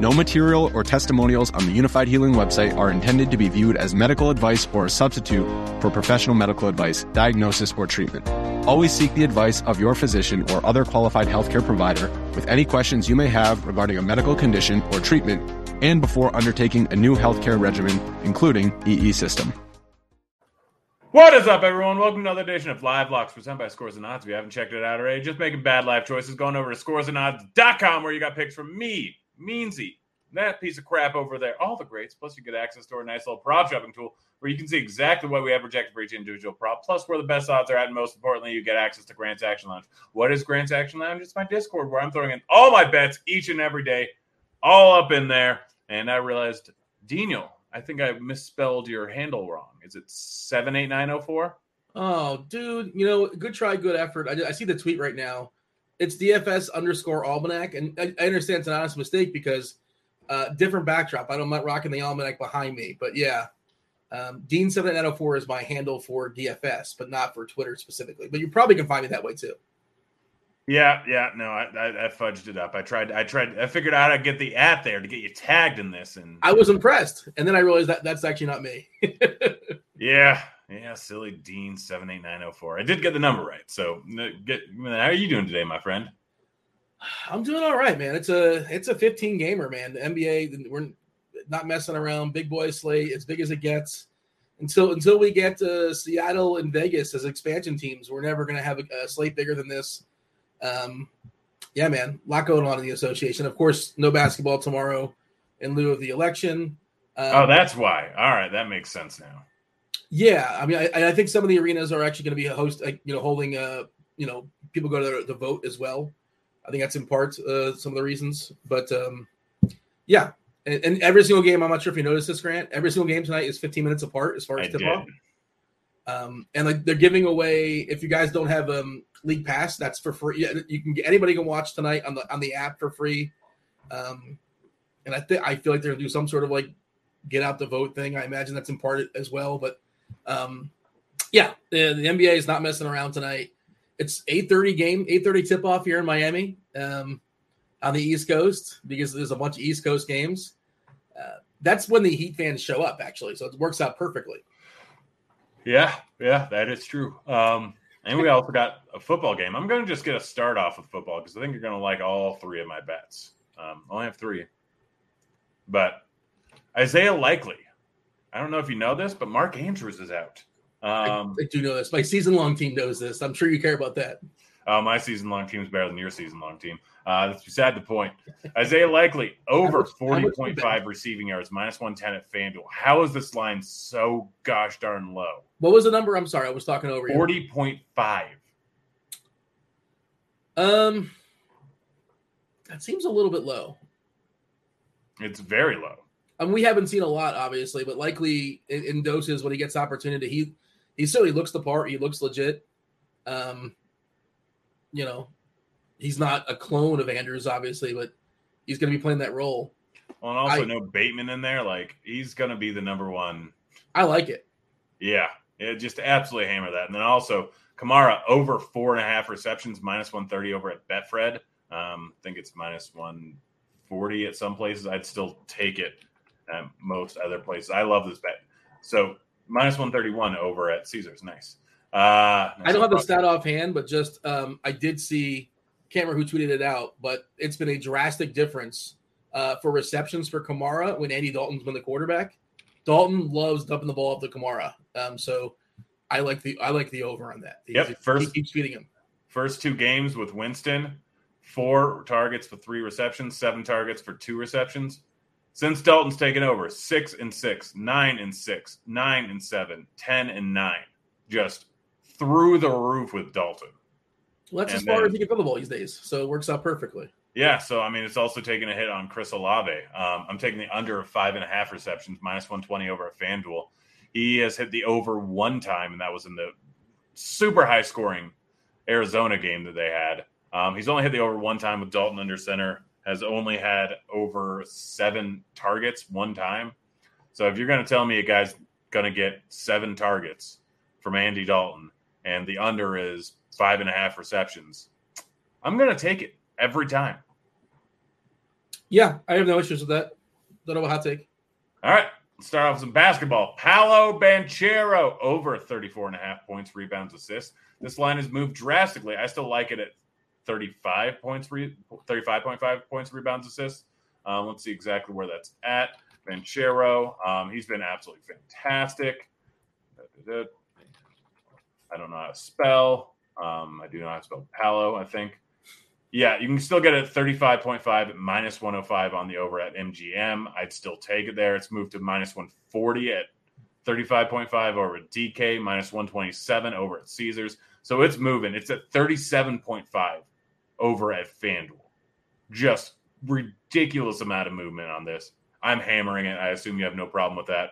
No material or testimonials on the Unifyd Healing website are intended to be viewed as medical advice or a substitute for professional medical advice, diagnosis, or treatment. Always seek the advice of your physician or other qualified healthcare provider with any questions you may have regarding a medical condition or treatment and before undertaking a new healthcare regimen, including EE system. What is up, everyone? Welcome to another edition of Live Locks presented by Scores and Odds. If you haven't checked it out already, just making bad life choices, going over to scoresandodds.com where you got picks from me, Meansy, that piece of crap over there, all the greats. Plus, you get access to our nice little prop shopping tool where you can see exactly what we have projected for each individual prop, plus where the best odds are at. And most importantly, you get access to Grant's Action Lounge. What is Grant's Action Lounge? It's my Discord where I'm throwing in all my bets each and every day, all up in there. And I realized, Dino, I think I misspelled your handle wrong. Is it 78904? Oh, dude, you know, good try, good effort. I, I see the tweet right now. It's DFS underscore almanac. And I, I understand it's an honest mistake because uh, different backdrop. I don't, not rocking the almanac behind me, but yeah. Um, Dean 7904 is my handle for DFS, but not for Twitter specifically. But you probably can find me that way too. Yeah, yeah, no, I, I, I, fudged it up. I tried, I tried, I figured out how to get the at there to get you tagged in this, and I was impressed. And then I realized that that's actually not me. yeah, yeah, silly Dean seven eight nine zero four. I did get the number right. So, get how are you doing today, my friend? I'm doing all right, man. It's a it's a 15 gamer, man. The NBA, we're not messing around. Big boy slate, as big as it gets. Until until we get to Seattle and Vegas as expansion teams, we're never going to have a, a slate bigger than this um, yeah, man, a lot going on in the association. Of course, no basketball tomorrow in lieu of the election. Um, oh, that's why. All right, that makes sense now. Yeah, I mean, I, I think some of the arenas are actually going to be a host, like, you know, holding, uh, you know, people go to the, the vote as well. I think that's in part uh, some of the reasons, but um, yeah, and, and, every single game, I'm not sure if you noticed this, Grant. Every single game tonight is 15 minutes apart as far as tip off. Um, and like they're giving away, if you guys don't have um, League Pass, that's for free. You can get anybody can watch tonight on the on the app for free. Um, and I think I feel like they're gonna do some sort of like get out the vote thing. I imagine that's in part as well. But um, yeah, the, the NBA is not messing around tonight. It's 8:30 game, 8:30 tip off here in Miami um, on the East Coast because there's a bunch of East Coast games. Uh, that's when the Heat fans show up, actually. So it works out perfectly. Yeah, yeah, that is true. Um, and we also got a football game. I'm going to just get a start off with football because I think you're going to like all three of my bets. Um, I only have three. But Isaiah Likely, I don't know if you know this, but Mark Andrews is out. Um, I, I do know this. My season long team knows this. I'm sure you care about that. Uh, my season long team is better than your season long team. Uh, that's beside the point. Isaiah Likely over 40.5 receiving yards, minus 110 at FanDuel. How is this line so gosh darn low? What was the number? I'm sorry, I was talking over 40.5. Um, that seems a little bit low. It's very low. I mean, we haven't seen a lot, obviously, but likely in, in doses when he gets opportunity, he he certainly looks the part. He looks legit. Um, you know, he's not a clone of Andrews, obviously, but he's going to be playing that role. Well, and also I, no Bateman in there. Like he's going to be the number one. I like it. Yeah, yeah, just absolutely hammer that. And then also Kamara over four and a half receptions, minus one thirty over at Betfred. Um, I think it's minus one forty at some places. I'd still take it at most other places. I love this bet. So minus one thirty one over at Caesars. Nice. Uh, I don't have the stat offhand, but just um, I did see. Can't who tweeted it out, but it's been a drastic difference uh, for receptions for Kamara when Andy Dalton's been the quarterback. Dalton loves dumping the ball up to Kamara, um, so I like the I like the over on that. He's, yep, first he keeps feeding him. First two games with Winston, four targets for three receptions, seven targets for two receptions. Since Dalton's taken over, six and six, nine and six, nine and seven, ten and nine. Just through the roof with Dalton. Well, that's And as far then- as you can throw the ball these days, so it works out perfectly. Yeah, so I mean, it's also taking a hit on Chris Olave. Um, I'm taking the under of five and a half receptions, minus 120 over at FanDuel. He has hit the over one time, and that was in the super high scoring Arizona game that they had. Um, he's only hit the over one time with Dalton under center, has only had over seven targets one time. So if you're going to tell me a guy's going to get seven targets from Andy Dalton and the under is five and a half receptions, I'm going to take it every time. Yeah, I have no issues with that. Don't know what hot take. All right, let's start off with some basketball. Paolo Banchero over 34 and a half points, rebounds, assists. This line has moved drastically. I still like it at 35 points, re- 35.5 points, rebounds, assists. Um, let's see exactly where that's at. Banchero, um, he's been absolutely fantastic. I don't know how to spell. Um, I do know how to spell Paolo, I think. Yeah, you can still get it at 35.5 minus 105 on the over at MGM. I'd still take it there. It's moved to minus 140 at 35.5 over at DK, minus 127 over at Caesars. So it's moving. It's at 37.5 over at FanDuel. Just ridiculous amount of movement on this. I'm hammering it. I assume you have no problem with that.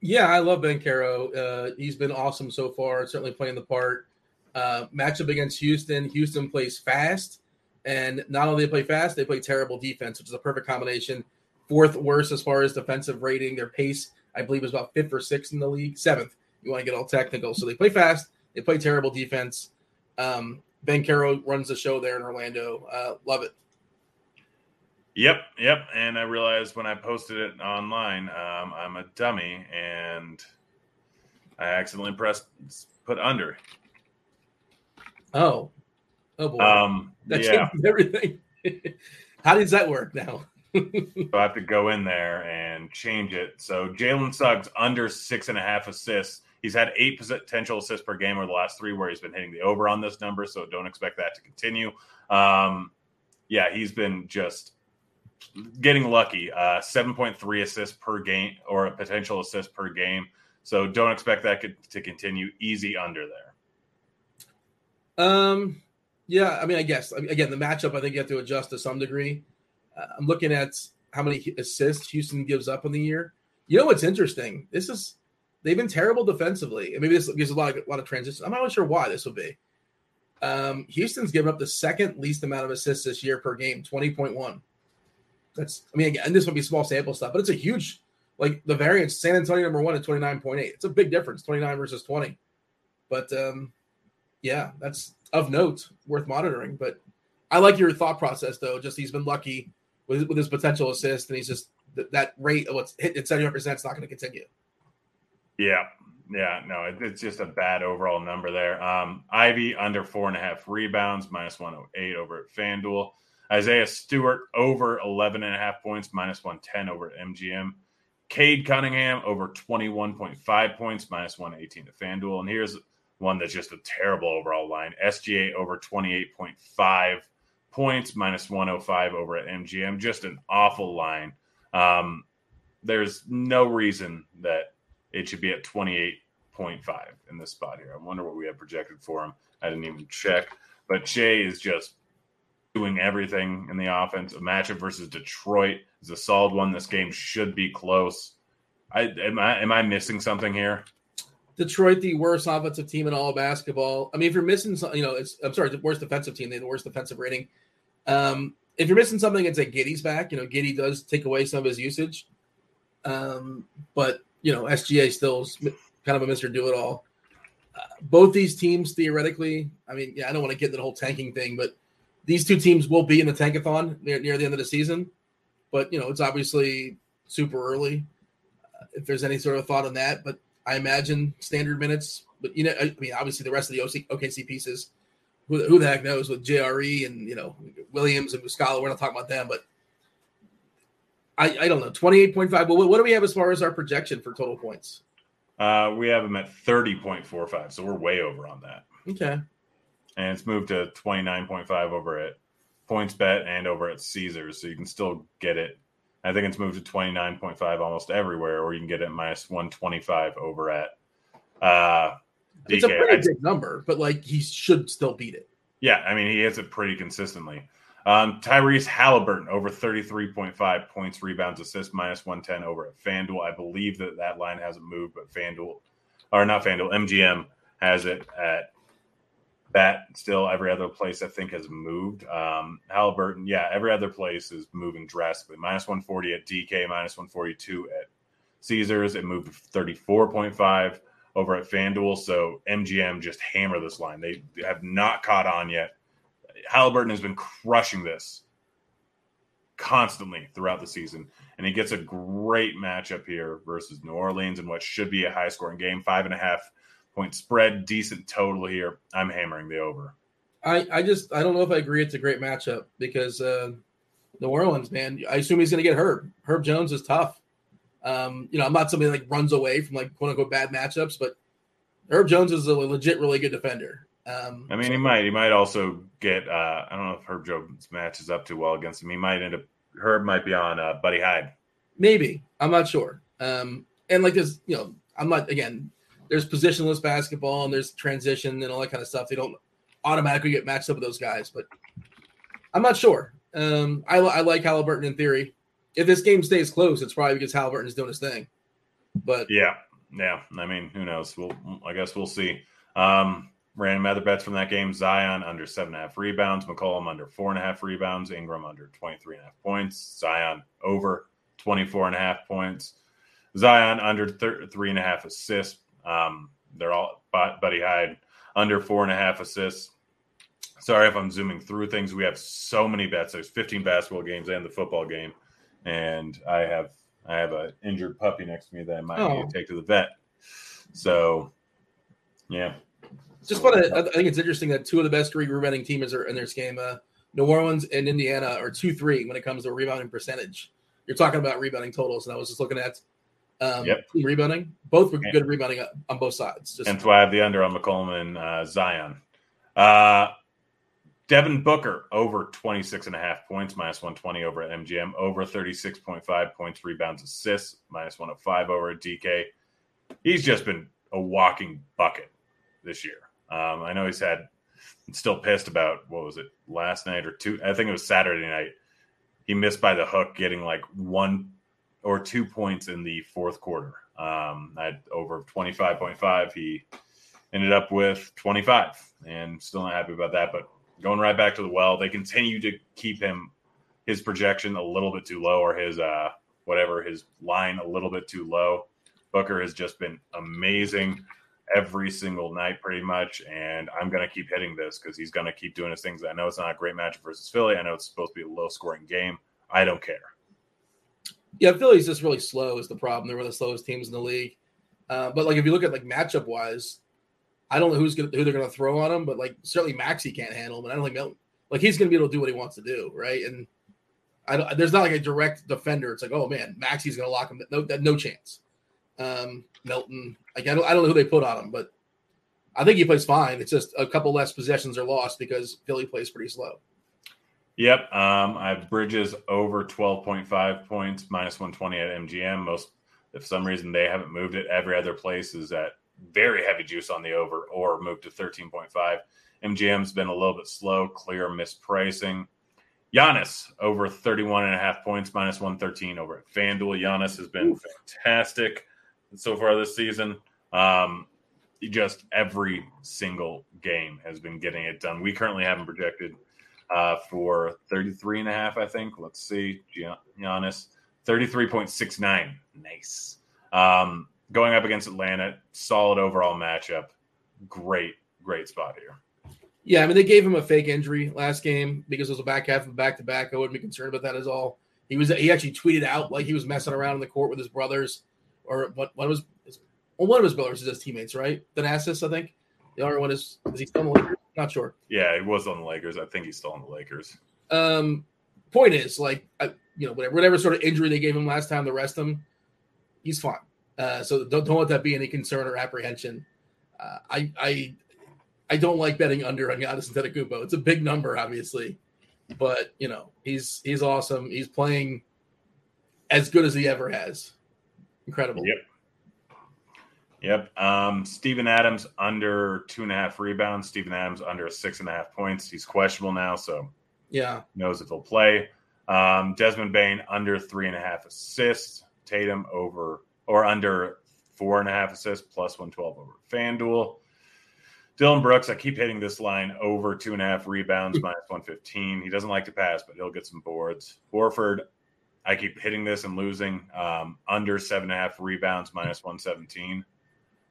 Yeah, I love Banchero. Uh, he's been awesome so far. Certainly playing the part. Uh, matchup against Houston. Houston plays fast, and not only they play fast, they play terrible defense, which is a perfect combination. Fourth worst as far as defensive rating. Their pace, I believe, is about fifth or sixth in the league. Seventh. You want to get all technical. So they play fast. They play terrible defense. Um, Banchero runs the show there in Orlando. Uh, love it. Yep, yep. And I realized when I posted it online, um, I'm a dummy, and I accidentally pressed put under. Oh, oh boy, Um, that yeah, changes everything. How does that work now? so I have to go in there and change it. So Jalen Suggs under six and a half assists. He's had eight potential assists per game over the last three, where he's been hitting the over on this number. So don't expect that to continue. Um, yeah, he's been just getting lucky. Uh, Seven point three assists per game, or a potential assist per game. So don't expect that to continue. Easy under there. Um, yeah, I mean, I guess again the matchup. I think you have to adjust to some degree. Uh, I'm looking at how many assists Houston gives up in the year. You know what's interesting? This is they've been terrible defensively, and maybe this gives a lot of a lot of transition. I'm not really sure why this would be. Um, Houston's given up the second least amount of assists this year per game, 20.1. That's I mean, again, this would be small sample stuff, but it's a huge like the variance. San Antonio number one at 29.8. It's a big difference, 29 versus 20. But um, yeah, that's of note, worth monitoring. But I like your thought process, though. Just he's been lucky with, with his potential assist, and he's just th- that rate of what's hit at seventy percent is not going to continue. Yeah. Yeah. No, it, it's just a bad overall number there. Um, Ivey under four and a half rebounds, minus 108 over at FanDuel. Isaiah Stewart over 11 and a half points, minus 110 over at MGM. Cade Cunningham over 21.5 points, minus 118 to FanDuel. And here's one that's just a terrible overall line. SGA over 28.5 points, minus 105 over at MGM. Just an awful line. Um, there's no reason that it should be at 28.5 in this spot here. I wonder what we have projected for him. I didn't even check. But Shai is just doing everything in the offense. A matchup versus Detroit is a solid one. This game should be close. I am I am I missing something here? Detroit, the worst offensive team in all of basketball. I mean, if you're missing something, you know, it's I'm sorry, the worst defensive team. They the worst defensive rating. Um, if you're missing something, it's like Giddey's back. You know, Giddy does take away some of his usage. Um, but you know, SGA still kind of a Mister Do It All. Uh, both these teams, theoretically, I mean, yeah, I don't want to get into the whole tanking thing, but these two teams will be in the tankathon near, near the end of the season. But you know, it's obviously super early. Uh, if there's any sort of thought on that, but I imagine standard minutes. But you know, I mean, obviously the rest of the OC, OKC pieces, who, who the heck knows with JRE and you know Williams and Muscala. We're not talking about them, but I, I don't know. Twenty eight point five. Well, what, what do we have as far as our projection for total points? Uh, we have them at 30.45, so we're way over on that. Okay. And it's moved to 29.5 over at PointsBet and over at Caesars, so you can still get it I think it's moved to 29.5 almost everywhere, or you can get it minus 125 over at uh, DK. It's a pretty I'd- big number, but like he should still beat it. yeah, I mean, he hits it pretty consistently. Um, Tyrese Halliburton over 33.5 points, rebounds, assists, minus 110 over at FanDuel. I believe that that line hasn't moved, but FanDuel, or not FanDuel, MGM has it at that still every other place I think has moved. Um, Halliburton, yeah, every other place is moving drastically. Minus 140 at DK, minus 142 at Caesars. It moved 34.5 over at FanDuel. So MGM just hammer this line. They have not caught on yet. Halliburton has been crushing this constantly throughout the season. And he gets a great matchup here versus New Orleans in what should be a high scoring game. Five and a half point spread, decent total here. I'm hammering the over. I, I just I don't know if I agree it's a great matchup because uh, New Orleans, man, I assume he's going to get Herb. Herb Jones is tough. Um, you know, I'm not somebody that, like runs away from like quote unquote bad matchups, but Herb Jones is a legit, really good defender. Um, I mean, he might. He might also get. Uh, I don't know if Herb Jones matches up too well against him. He might end up. Herb might be on uh, Buddy Hield. maybe I'm not sure. Um, and like this, you know, I'm not again. There's positionless basketball and there's transition and all that kind of stuff. They don't automatically get matched up with those guys, but I'm not sure. Um, I, I like Halliburton in theory. If this game stays close, it's probably because Halliburton is doing his thing. But Yeah, yeah. I mean, who knows? We'll. I guess we'll see. Um, random other bets from that game: Zion under seven and a half rebounds, McCollum under four and a half rebounds, Ingram under 23 and a half points, Zion over 24 and a half points, Zion under thir- three and a half assists. Um, they're all Buddy Hield under four and a half assists. Sorry if I'm zooming through things. We have so many bets. There's 15 basketball games and the football game, and I have I have an injured puppy next to me that I might need Oh. to take to the vet. So, yeah, just want to. I think it's interesting that two of the best three rebounding teams are in this game. Uh, New Orleans and Indiana are two three when it comes to rebounding percentage. You're talking about rebounding totals, and I was just looking at um, Yep. team rebounding. Both were good rebounding on both sides. Just and so I have the under on McCollum and uh, Zion. Uh, Devin Booker over 26 and a half points, minus 120 over at MGM, over 36.5 points, rebounds, assists, minus 105 over at DK. He's just been a walking bucket this year. Um, I know he's had, still pissed about, what was it, last night or two? I think it was Saturday night. He missed by the hook, getting like one or two points in the fourth quarter. Um, I had over 25.5. He ended up with 25 and still not happy about that. But going right back to the well, they continue to keep him his projection a little bit too low or his uh whatever his line a little bit too low. Booker has just been amazing every single night pretty much and I'm going to keep hitting this cuz he's going to keep doing his things. I know it's not a great matchup versus Philly. I know it's supposed to be a low scoring game. I don't care. yeah, Philly's just really slow is the problem. They're one of the slowest teams in the league. Uh, but like if you look at like matchup wise, I don't know who's gonna who they're gonna throw on him, but like certainly Maxey can't handle him, and I don't think like he's gonna be able to do what he wants to do, right? And I don't, there's not like a direct defender. It's like, oh man, Maxey's gonna lock him. No, no chance. Um, Milton, like I don't, I don't know who they put on him, but I think he plays fine. It's just a couple less possessions are lost because Philly plays pretty slow. Yep. Um, I have Bridges over 12.5 points, minus 120 at MGM. Most, if some reason they haven't moved it, every other place is at very heavy juice on the over or moved to 13.5. MGM's been a little bit slow, clear mispricing. Giannis over 31 and a half points, minus 113 over at FanDuel. Giannis has been fantastic so far this season. Um, just every single game has been getting it done. We currently have him projected uh, for 33 and a half, I think. Let's see. Gian- Giannis, 33.69. Nice. Um, going up against Atlanta, solid overall matchup. Great, great spot here. Yeah, I mean they gave him a fake injury last game because it was a back half of back to back. I wouldn't be concerned about that at all. He was he actually tweeted out like he was messing around in the court with his brothers, or what one was well, one of his brothers is his teammates, right? Thanasis, I think. The other one is is he still in the Lakers? Not sure. Yeah, he was on the Lakers. I think he's still on the Lakers. Um, point is, like, I, you know, whatever, whatever sort of injury they gave him last time, the rest of him, he's fine. Uh, so don't don't let that be any concern or apprehension. Uh, I I I don't like betting under on Giannis Antetokounmpo. It's a big number, obviously, but you know he's he's awesome. He's playing as good as he ever has. Incredible. Yep. Yep. Um, Steven Adams under two and a half rebounds. Steven Adams under six and a half points. He's questionable now, so yeah, knows if he'll play. Um, Desmond Bane under three and a half assists. Tatum over or under four and a half assists plus 112 over FanDuel. Dillon Brooks, I keep hitting this line over two and a half rebounds, minus 115. He doesn't like to pass, but he'll get some boards. Horford, I keep hitting this and losing um, under seven and a half rebounds, minus 117.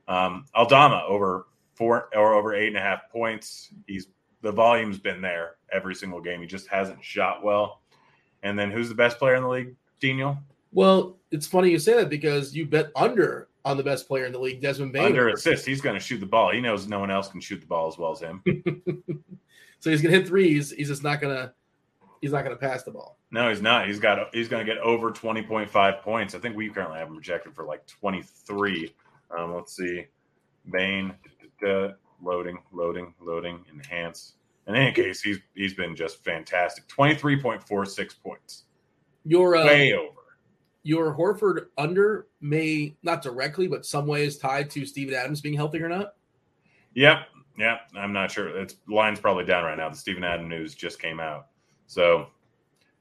Um, Aldama over four or over eight and a half points. He's the volume's been there every single game. He just hasn't shot well. And then who's the best player in the league, Daniel? Well, it's funny you say that because you bet under on the best player in the league, Desmond Bane. Under assist, he's going to shoot the ball. He knows no one else can shoot the ball as well as him. so he's going to hit threes. He's just not going to. He's not going to pass the ball. No, he's not. He's got. He's going to get over twenty point five points. I think we currently have him projected for like twenty three. Um, let's see, Bane, loading, loading, loading, enhance. In any case, he's he's been just fantastic. Twenty three point four six points. You're uh, way over your Horford under may not directly, but some way is tied to Steven Adams being healthy or not? Yep. Yep. I'm not sure. It's line's probably down right now. The Steven Adams news just came out. So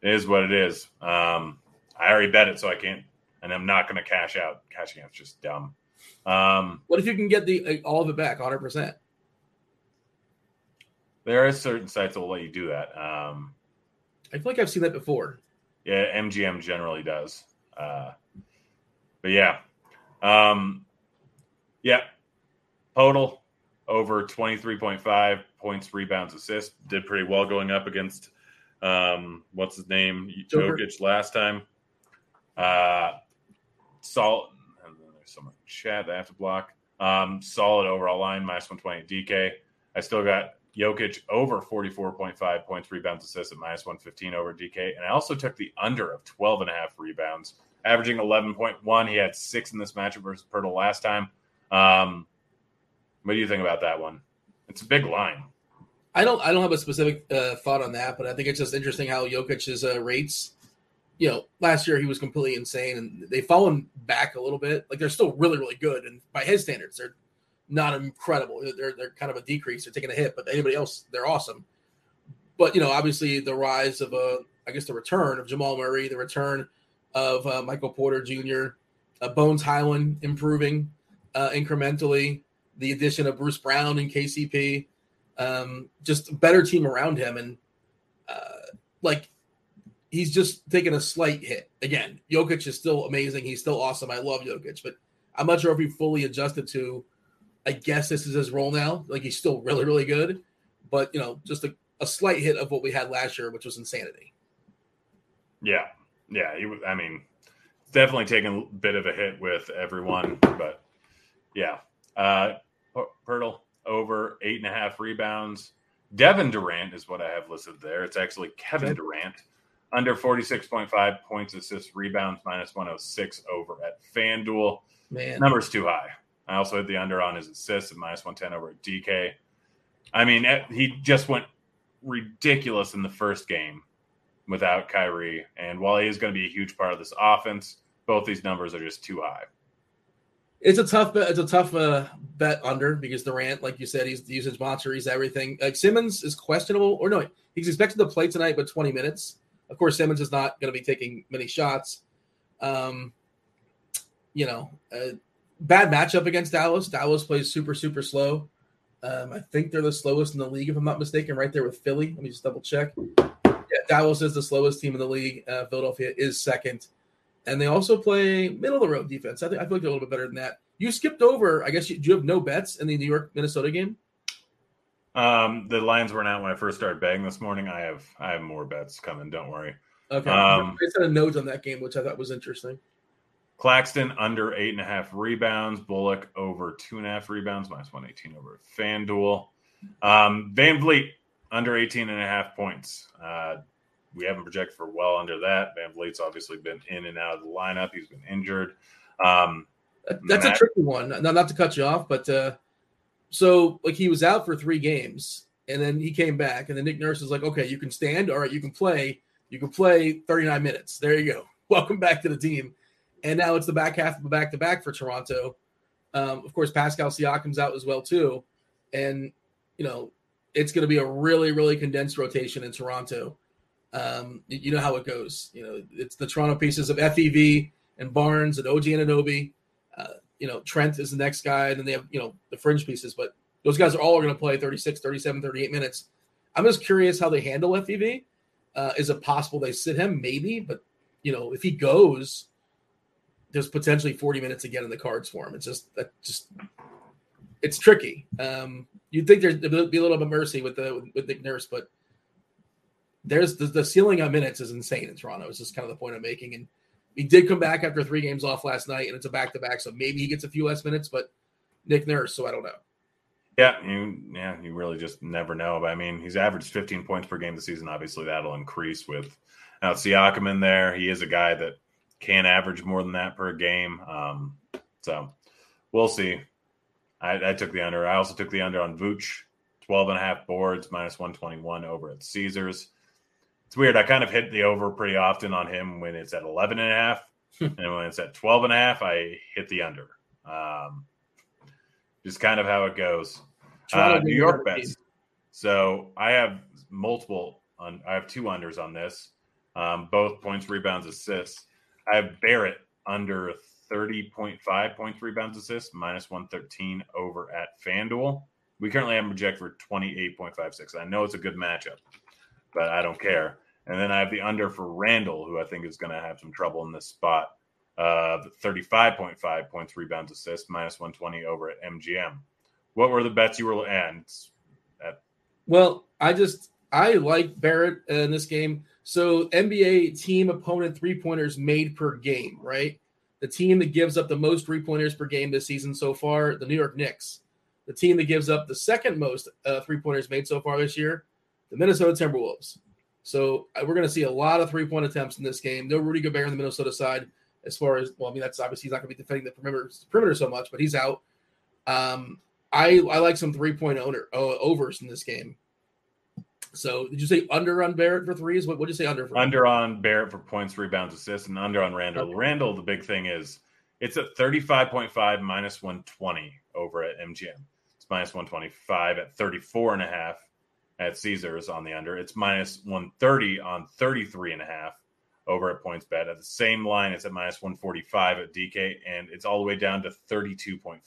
it is what it is. Um, I already bet it, so I can't, and I'm not going to cash out. Cashing out's just dumb. Um, what if you can get the all of it back 100%? There are certain sites that will let you do that. Um, I feel like I've seen that before. Yeah, MGM generally does. Uh, but yeah, um, yeah, total over 23.5 points, rebounds, assists. Did pretty well going up against um, what's his name. Jokic last time. Uh, solid. And then there's some chat that I have to block. Um, solid overall line, minus 120 DK. I still got Jokic over 44.5 points, rebounds, assists at minus 115 over DK. And I also took the under of 12 and a half rebounds, averaging 11.1. He had six in this matchup versus Poeltl last time. Um, what do you think about that one? It's a big line. I don't. I don't have a specific uh, thought on that, but I think it's just interesting how Jokic's uh, rates. You know, last year he was completely insane, and they've fallen back a little bit. Like they're still really, really good, and by his standards, they're not incredible. They're they're kind of a decrease. They're taking a hit, but anybody else, they're awesome. But you know, obviously the rise of a, uh, I guess the return of Jamal Murray, the return of uh, Michael Porter Jr., uh, Bones Hyland improving uh, incrementally, the addition of Bruce Brown and KCP, um, just a better team around him, and uh, like he's just taking a slight hit. Again, Jokic is still amazing. He's still awesome. I love Jokic, but I'm not sure if he fully adjusted to I guess this is his role now. Like he's still really, really good, but you know, just a, a slight hit of what we had last year, which was insanity. Yeah, yeah. He, I mean, definitely taking a bit of a hit with everyone, but yeah. Uh, Poeltl over eight and a half rebounds. Devin Durant is what I have listed there. It's actually Kevin. Durant under 46.5 points, assists, rebounds, minus 106 over at FanDuel. Man, numbers too high. I also hit the under on his assists at minus 110 over at DK. I mean, eh, he just went ridiculous in the first game without Kyrie. And while he is going to be a huge part of this offense, both these numbers are just too high. It's a tough bet. It's a tough uh, bet under because Durant, like you said, he's the usage monster. He's everything. Like Simmons is questionable, or no, he's expected to play tonight, but 20 minutes. Of course, Simmons is not going to be taking many shots. Um, you know, uh, bad matchup against Dallas. Dallas plays super, super slow. Um, I think they're the slowest in the league, if I'm not mistaken, right there with Philly. Let me just double check. Yeah, Dallas is the slowest team in the league. Uh, Philadelphia is second. And they also play middle of the road defense. I think I feel like they're a little bit better than that. You skipped over, I guess you, do you have no bets in the New York Minnesota game? Um, the lines weren't out when I first started betting this morning. I have I have more bets coming, don't worry. Okay. Um, I had a note on that game, which I thought was interesting. Claxton under eight and a half rebounds. Bullock over two and a half rebounds, minus 118 over FanDuel. Um, VanVleet under 18 and a half points. Uh, we haven't projected for well under that. VanVleet's obviously been in and out of the lineup. He's been injured. Um, That's Matt- a tricky one. No, not to cut you off, but uh, so like he was out for three games and then he came back and then Nick Nurse is like, okay, you can stand. All right, you can play. You can play 39 minutes. There you go. welcome back to the team. And now it's the back half of a back to back for Toronto. Um, of course, Pascal Siakam's out as well too, and you know it's going to be a really really condensed rotation in Toronto. Um, you know how it goes. You know it's the Toronto pieces of FEV and Barnes and OG Anunoby. Uh, you know Trent is the next guy, and then they have you know the fringe pieces, but those guys are all going to play 36, 37, 38 minutes. I'm just curious how they handle FEV. Uh, is it possible they sit him? Maybe, but you know if he goes there's potentially 40 minutes again in the cards for him. It's just that just it's tricky. Um, you'd think there'd be a little bit of mercy with the with Nick Nurse, but there's the, the ceiling on minutes is insane in Toronto. It's just kind of the point I'm making. And he did come back after three games off last night, and it's a back to back, so maybe he gets a few less minutes. But Nick Nurse, so I don't know. Yeah, you yeah, you really just never know. But I mean, he's averaged 15 points per game this season. Obviously, that'll increase with now Siakam in there. He is a guy that can't average more than that per game. Um, so we'll see. I, I, took the under. I also took the under on Vooch, 12 and a half boards, minus 121 over at Caesars. It's weird. I kind of hit the over pretty often on him when it's at 11 and a half. and when it's at 12 and a half, I hit the under. Um, just kind of how it goes. Uh, New York bets. So I have multiple. On, I have two unders on this. Um, both points, rebounds, assists. I have Barrett under 30.5 points, rebounds, assists, minus 113 over at FanDuel. We currently have him project for 28.56. I know it's a good matchup, but I don't care. And then I have the under for Randle, who I think is going to have some trouble in this spot. Uh, 35.5 points, rebounds, assists, minus 120 over at MGM. What were the bets you were and at? Well, I just I like Barrett in this game. So NBA team opponent three pointers made per game, right? The team that gives up the most three pointers per game this season so far, the New York Knicks. The team that gives up the second most uh, three pointers made so far this year, the Minnesota Timberwolves. So uh, we're going to see a lot of three point attempts in this game. No Rudy Gobert on the Minnesota side, as far as well. I mean, that's obviously he's not going to be defending the perimeter, perimeter so much, but he's out. Um, I I like some three point owner uh, overs in this game. So did you say under on Barrett for threes? What would you say under for? Under on Barrett for points, rebounds, assists, and under on Randle. Okay. Randle, the big thing is it's at 35.5 minus 120 over at MGM. It's minus 125 at 34 and a half at Caesars on the under. It's minus 130 on 33 and a half over at PointsBet. At the same line, it's at minus 145 at DK, and it's all the way down to 32.5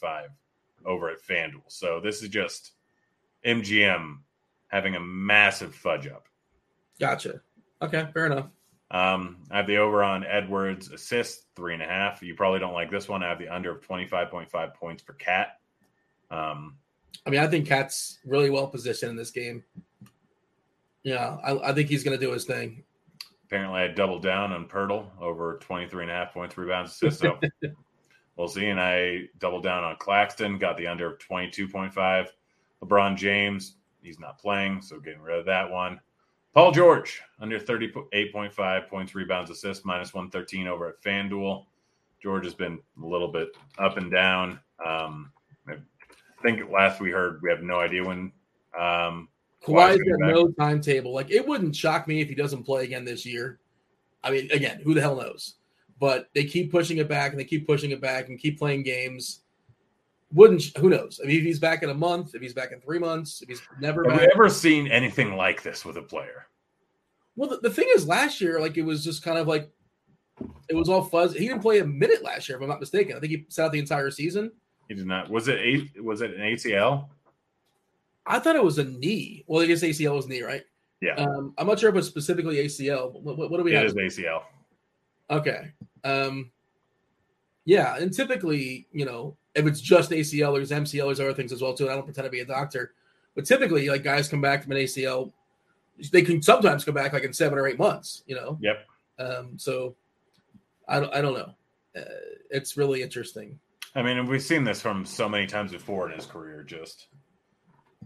over at FanDuel. So this is just MGM having a massive fudge up. Gotcha. Okay, fair enough. Um, I have the over on Edwards assist three and a half. You probably don't like this one. I have the under of twenty five point five points per cat. Um, I mean, I think Cat's really well positioned in this game. Yeah, I, I think he's going to do his thing. Apparently, I doubled down on Poeltl over 23 and a half points, rebounds, assists. So we'll see. And I doubled down on Claxton, got the under of 22.5. LeBron James, he's not playing, so getting rid of that one. Paul George under 38.5 points, rebounds, assists, minus 113 over at FanDuel. George has been a little bit up and down. Um, think last we heard, we have no idea when. Um, Kawhi's got no timetable. Like it wouldn't shock me if he doesn't play again this year. I mean, again, who the hell knows? But they keep pushing it back and they keep pushing it back and keep playing games wouldn't who knows? I mean, if he's back in a month, if he's back in three months, if he's never have back. we ever seen anything like this with a player? Well, the, the, thing is, last year, like it was just kind of like it was all fuzz. He didn't play a minute last year, if I'm not mistaken. I think he sat out the entire season. He did not. Was it eight? Was it an ACL? I thought it was a knee. Well, I guess ACL was knee, right? Yeah. Um, I'm not sure if it's specifically ACL. What, what, what do we it have? It is ACL. Okay. Um, yeah, and typically, you know, if it's just ACL, there's MCL, there's other things as well too. And I don't pretend to be a doctor, but typically, like guys come back from an ACL, they can sometimes come back like in seven or eight months. You know. Yep. Um, so, I don't, I don't know. Uh, it's really interesting. I mean, we've seen this from so many times before in his career. Just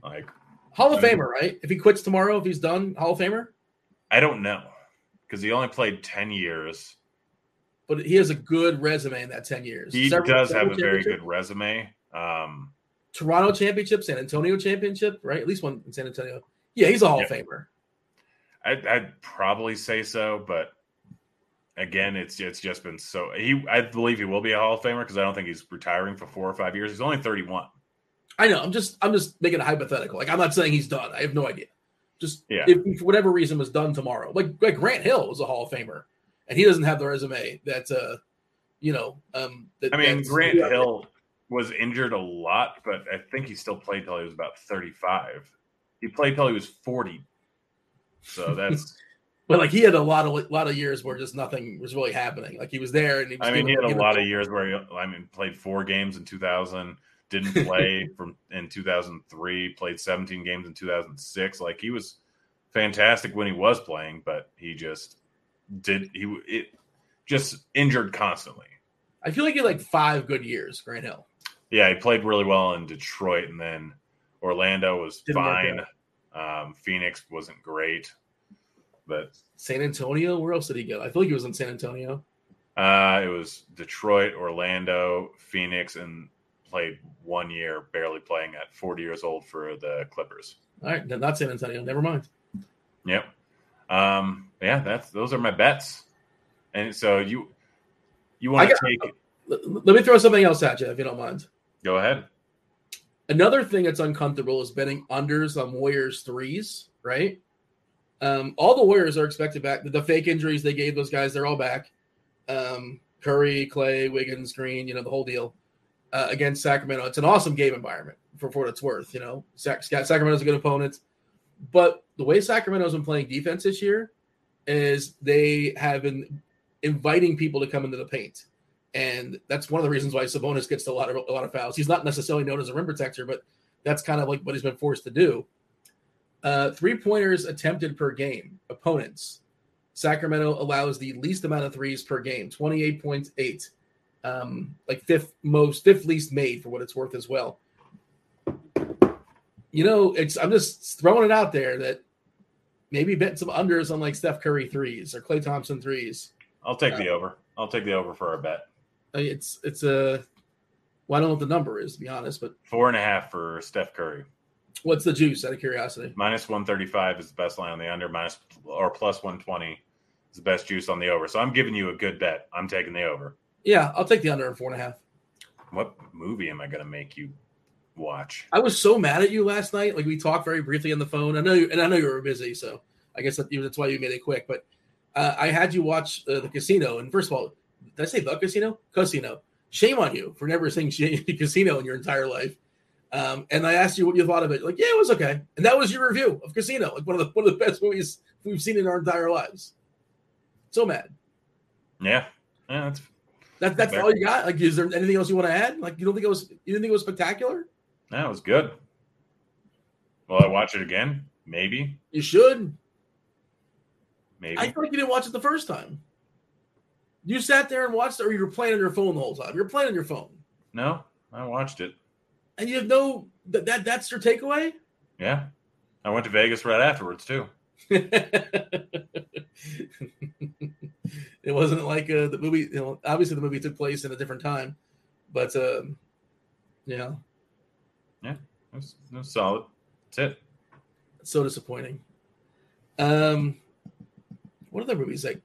like Hall of I mean, Famer, right? If he quits tomorrow, if he's done, Hall of Famer. I don't know because he only played ten years but he has a good resume in that 10 years. He Several, does have a very good resume. Um, Toronto championship, San Antonio championship, right? At least one in San Antonio. Yeah, he's a Hall yeah. of Famer. I'd, I'd, probably say so, but again, it's it's just been so he. I believe he will be a Hall of Famer because I don't think he's retiring for four or five years. He's only thirty one. I know. I'm just I'm just making a hypothetical. Like I'm not saying he's done. I have no idea. Just Yeah. if he, for whatever reason was done tomorrow. Like like Grant Hill was a Hall of Famer, and he doesn't have the resume that uh you know um. That, I mean, Grant Hill was injured a lot, but I think he still played till he was about thirty five. He played till he was forty. So that's. But like he had a lot of lot of years where just nothing was really happening. Like he was there, and he was I mean, he had a lot of years where he, I mean, played four games in two thousand. Didn't play from in two thousand three. Played seventeen games in two thousand six. Like he was fantastic when he was playing, but he just did he it just injured constantly. I feel like he had like five good years, Grant Hill. Yeah, he played really well in Detroit, and then Orlando was Didn't fine. Um, Phoenix wasn't great, but San Antonio, where else did he go? I feel like he was in San Antonio. uh, it was Detroit, Orlando, Phoenix, and played one year, barely playing at 40 years old for the Clippers. All right, no, not San Antonio. Never mind. Yep. Um, yeah, that's those are my bets. And so you you want to take let me throw something else at you, if you don't mind. go ahead. Another thing that's uncomfortable is betting unders on Warriors threes, right? Um, all the Warriors are expected back. The, the fake injuries they gave those guys, they're all back. Um, Curry, Klay, Wiggins, Green, you know, the whole deal uh, against Sacramento. It's an awesome game environment for, for what it's worth. You know, Sac- Sacramento's a good opponent. But the way Sacramento's been playing defense this year is they have been inviting people to come into the paint. And that's one of the reasons why Sabonis gets a lot of a lot of fouls. He's not necessarily known as a rim protector, but that's kind of like what he's been forced to do. Uh, three pointers attempted per game, opponents. Sacramento allows the least amount of threes per game, 28.8. Um, like fifth most, fifth least made for what it's worth as well. You know, it's I'm just throwing it out there that maybe bet some unders on like Steph Curry threes or Klay Thompson threes. I'll take the over. I'll take the over for our bet. It's it's a well, I don't know what the number is to be honest, but Four and a half for Steph Curry. What's the juice out of curiosity? Minus 135 is the best line on the under, minus or plus 120 is the best juice on the over. So I'm giving you a good bet. I'm taking the over. Yeah, I'll take the under in four and a half. What movie am I going to make you watch? I was so mad at you last night. Like we talked very briefly on the phone. I know, you, and I know you were busy, so I guess that, that's why you made it quick. But uh, I had you watch uh, the casino, and first of all, did I say the casino? Casino. Shame on you for never saying casino in your entire life. Um, and I asked you what you thought of it. Like, yeah, it was okay. And that was your review of Casino, like one of the one of the best movies we've seen in our entire lives. So mad. Yeah. Yeah, that's That, that's Fair. all you got. Like, is there anything else you want to add? Like, you don't think it was you didn't think it was spectacular? that was good. Will I watch it again? Maybe. You should. Maybe. I feel like you didn't watch it the first time. You sat there and watched it, or you were playing on your phone the whole time. You're playing on your phone, no, I watched it. And you have no that, that that's your takeaway. Yeah. I went to Vegas right afterwards too. it wasn't like uh, the movie. You know, obviously the movie took place in a different time, but um, yeah, It was, it was solid. That's it. so disappointing. Um, what other movies like?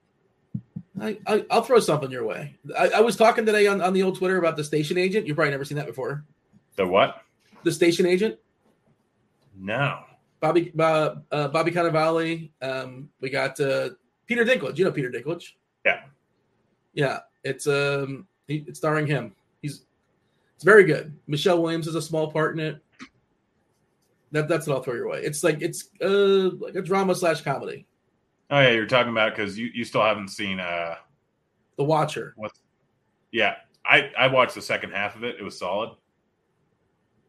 I, I I'll throw something your way. I, I was talking today on, on the old Twitter about the station agent. You've probably never seen that before. The what? The station agent. No. Bobby uh, uh, Bobby Cannavale. Um, we got uh, Peter Dinklage. You know Peter Dinklage. Yeah. Yeah. It's um he, it's starring him. He's it's very good. Michelle Williams has a small part in it. That that's what I'll throw your way. It's like it's uh like a drama slash comedy. Oh yeah, you're talking about because you, you still haven't seen uh The Watcher. what's yeah. I, I watched the second half of it. It was solid.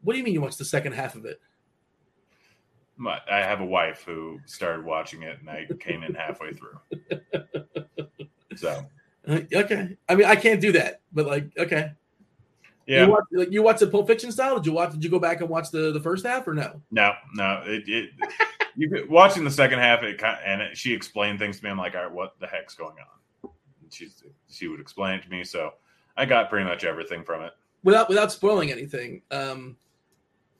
What do you mean you watched the second half of it? My, I have a wife who started watching it and I came in halfway through. So Uh, okay. I mean I can't do that, but like okay. yeah. You watch, like you watched the Pulp Fiction style? Did you watch? Did you go back and watch the the first half or no? No, no. It, it you watching the second half, it kind and it, she explained things to me. I'm like, all right, what the heck's going on? And she's she would explain it to me, so I got pretty much everything from it. without without spoiling anything, um,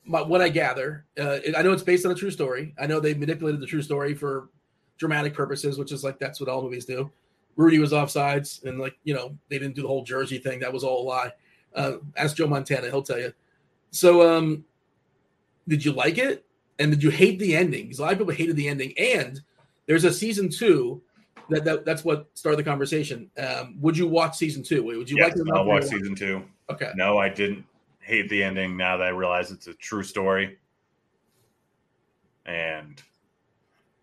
my, what I gather, uh, I know it's based on a true story. I know they manipulated the true story for dramatic purposes, which is like that's what all movies do. Rudy was offsides, and like you know they didn't do the whole jersey thing. That was all a lie. Uh, ask Joe Montana; he'll tell you. So, um, did you like it? And did you hate the ending? Because a lot of people hated the ending. And there's a season two that, that that's what started the conversation. Um, would you watch season two? Would you yes, like? I'll watch season two. Okay. No, I didn't hate the ending. Now that I realize it's a true story, and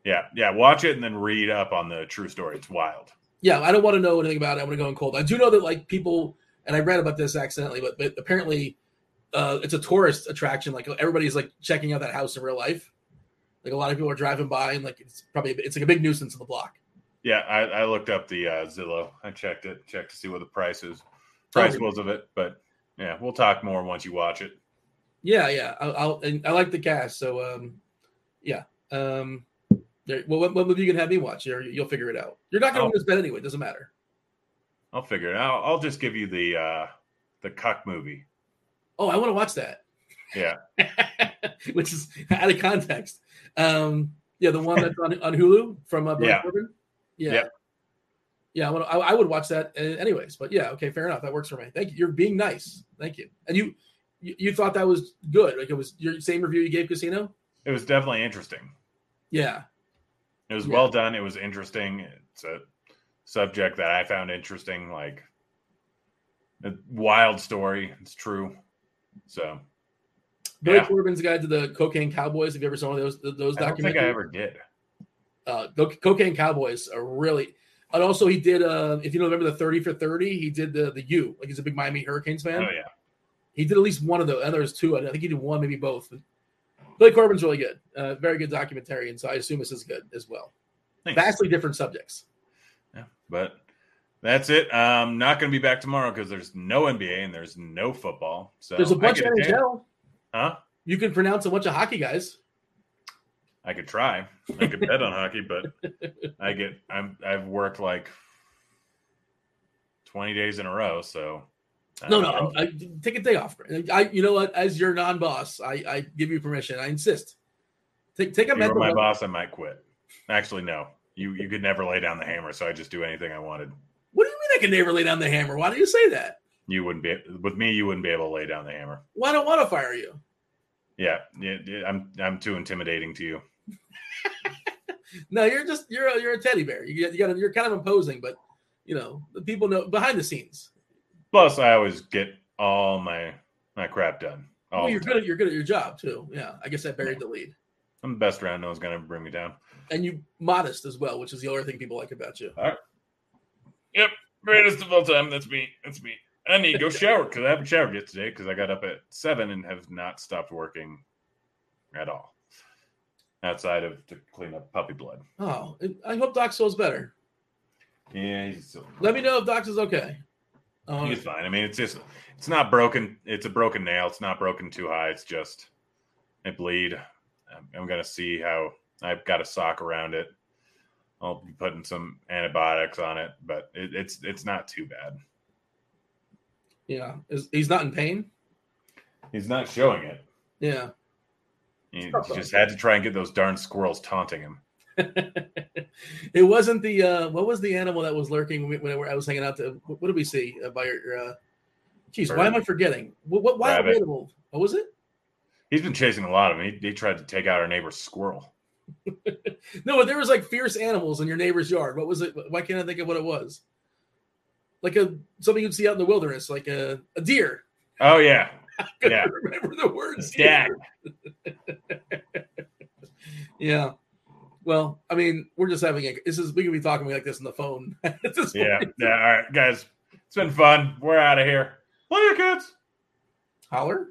yeah, yeah, watch it and then read up on the true story. It's wild. Yeah, I don't want to know anything about it. I want to go in cold. I do know that like people, and I read about this accidentally, but, but apparently uh, it's a tourist attraction. Like everybody's like checking out that house in real life. Like a lot of people are driving by and like it's probably it's like a big nuisance in the block. Yeah, I, I looked up the uh, Zillow. I checked it, checked to see what the price is, price Oh. was of it. But yeah, we'll talk more once you watch it. Yeah, yeah. I'll, I'll and I like the cast. So um, yeah. Um, there, well, what, what movie you can have me watch? You'll figure it out. You're not going to Oh. win this bet anyway. It doesn't matter. I'll figure it out. I'll just give you the uh, the cuck movie. Oh, I want to watch that. Yeah, Which is out of context. Um, yeah, the one that's on, on Hulu from uh, Billy Yeah. Yeah. Yeah. Yeah, I, wanna, I, I would watch that uh, anyways. But yeah, okay, fair enough. That works for me. Thank you. You're being nice. Thank you. And you, you, you thought that was good. Like it was your same review you gave Casino. it was definitely interesting. Yeah. It was Yeah. well done. It was interesting. It's a subject that I found interesting. Like a wild story. It's true. So Billy Yeah. Corben's guide to the Cocaine Cowboys. Have you ever saw one of those those I don't think documentaries? I ever did. uh, the Cocaine Cowboys are really, and also he did. Uh, if you don't remember the thirty for thirty, he did the the U. Like he's a big Miami Hurricanes fan. Oh yeah. He did at least one of those. And there's two. I think he did one, maybe both. Billy Corben's really good. Uh, very good documentary, and so I assume this is good as well. Thanks. Vastly different subjects. Yeah, but that's it. I'm not going to be back tomorrow because there's no NBA and there's no football. So There's a bunch of get a chance- NHL. Huh? You can pronounce a bunch of hockey guys. I could try. I could bet on hockey, but I get I'm I've worked like twenty days in a row, so I No, no. I, I, take a day off. I, you know what? As your non-boss, I, I give you permission. I insist. Take take a If mental. my boss, I might quit. Actually, no. You you could never lay down the hammer, so I just do anything I wanted. What do you mean I can never lay down the hammer? Why do you say that? You wouldn't be with me. You wouldn't be able to lay down the hammer. Why don't want to fire you? Yeah, yeah, yeah, I'm I'm too intimidating to you. No, you're just you're a, you're a teddy bear. You, you got you're kind of imposing, but you know the people know behind the scenes. Plus, I always get all my my crap done. Well, you're good at you're good at your job too. Yeah, I guess I buried the lead. I'm the best around. No one's gonna bring me down. And you modest as well, which is the other thing people like about you. Yep, greatest of all time. That's me. That's me. I need to go shower because I haven't showered yet today because I got up at seven and have not stopped working at all. Outside of to clean up puppy blood. Oh, I hope Doc feels better. Yeah, he's still, Let me know if Doc's is okay. Uh, he's fine. I mean, it's just it's not broken. It's a broken nail. It's not broken too high. It's just it bleed. I'm, I'm gonna see how I've got a sock around it. I'll be putting some antibiotics on it, but it, it's it's not too bad. yeah, is, he's not in pain. He's not showing it. Yeah. He just had to try and get those darn squirrels taunting him. it wasn't the uh what was the animal that was lurking when, I was hanging out to what did we see uh, by your uh geez why am i forgetting? What, what wild Rabbit. animal? What was it? He's been chasing a lot of them. He, he tried to take out our neighbor's squirrel. no but there was like fierce animals in your neighbor's yard. What was it? Why can't i think of what it was? Like a something you'd see out in the wilderness like a, a deer. Oh yeah, I Yeah. remember the words Dak. yeah well i mean we're just having a this is we can be talking like this on the phone Yeah, point. yeah. All right, guys, it's been fun. We're out of here. Later, kids. holler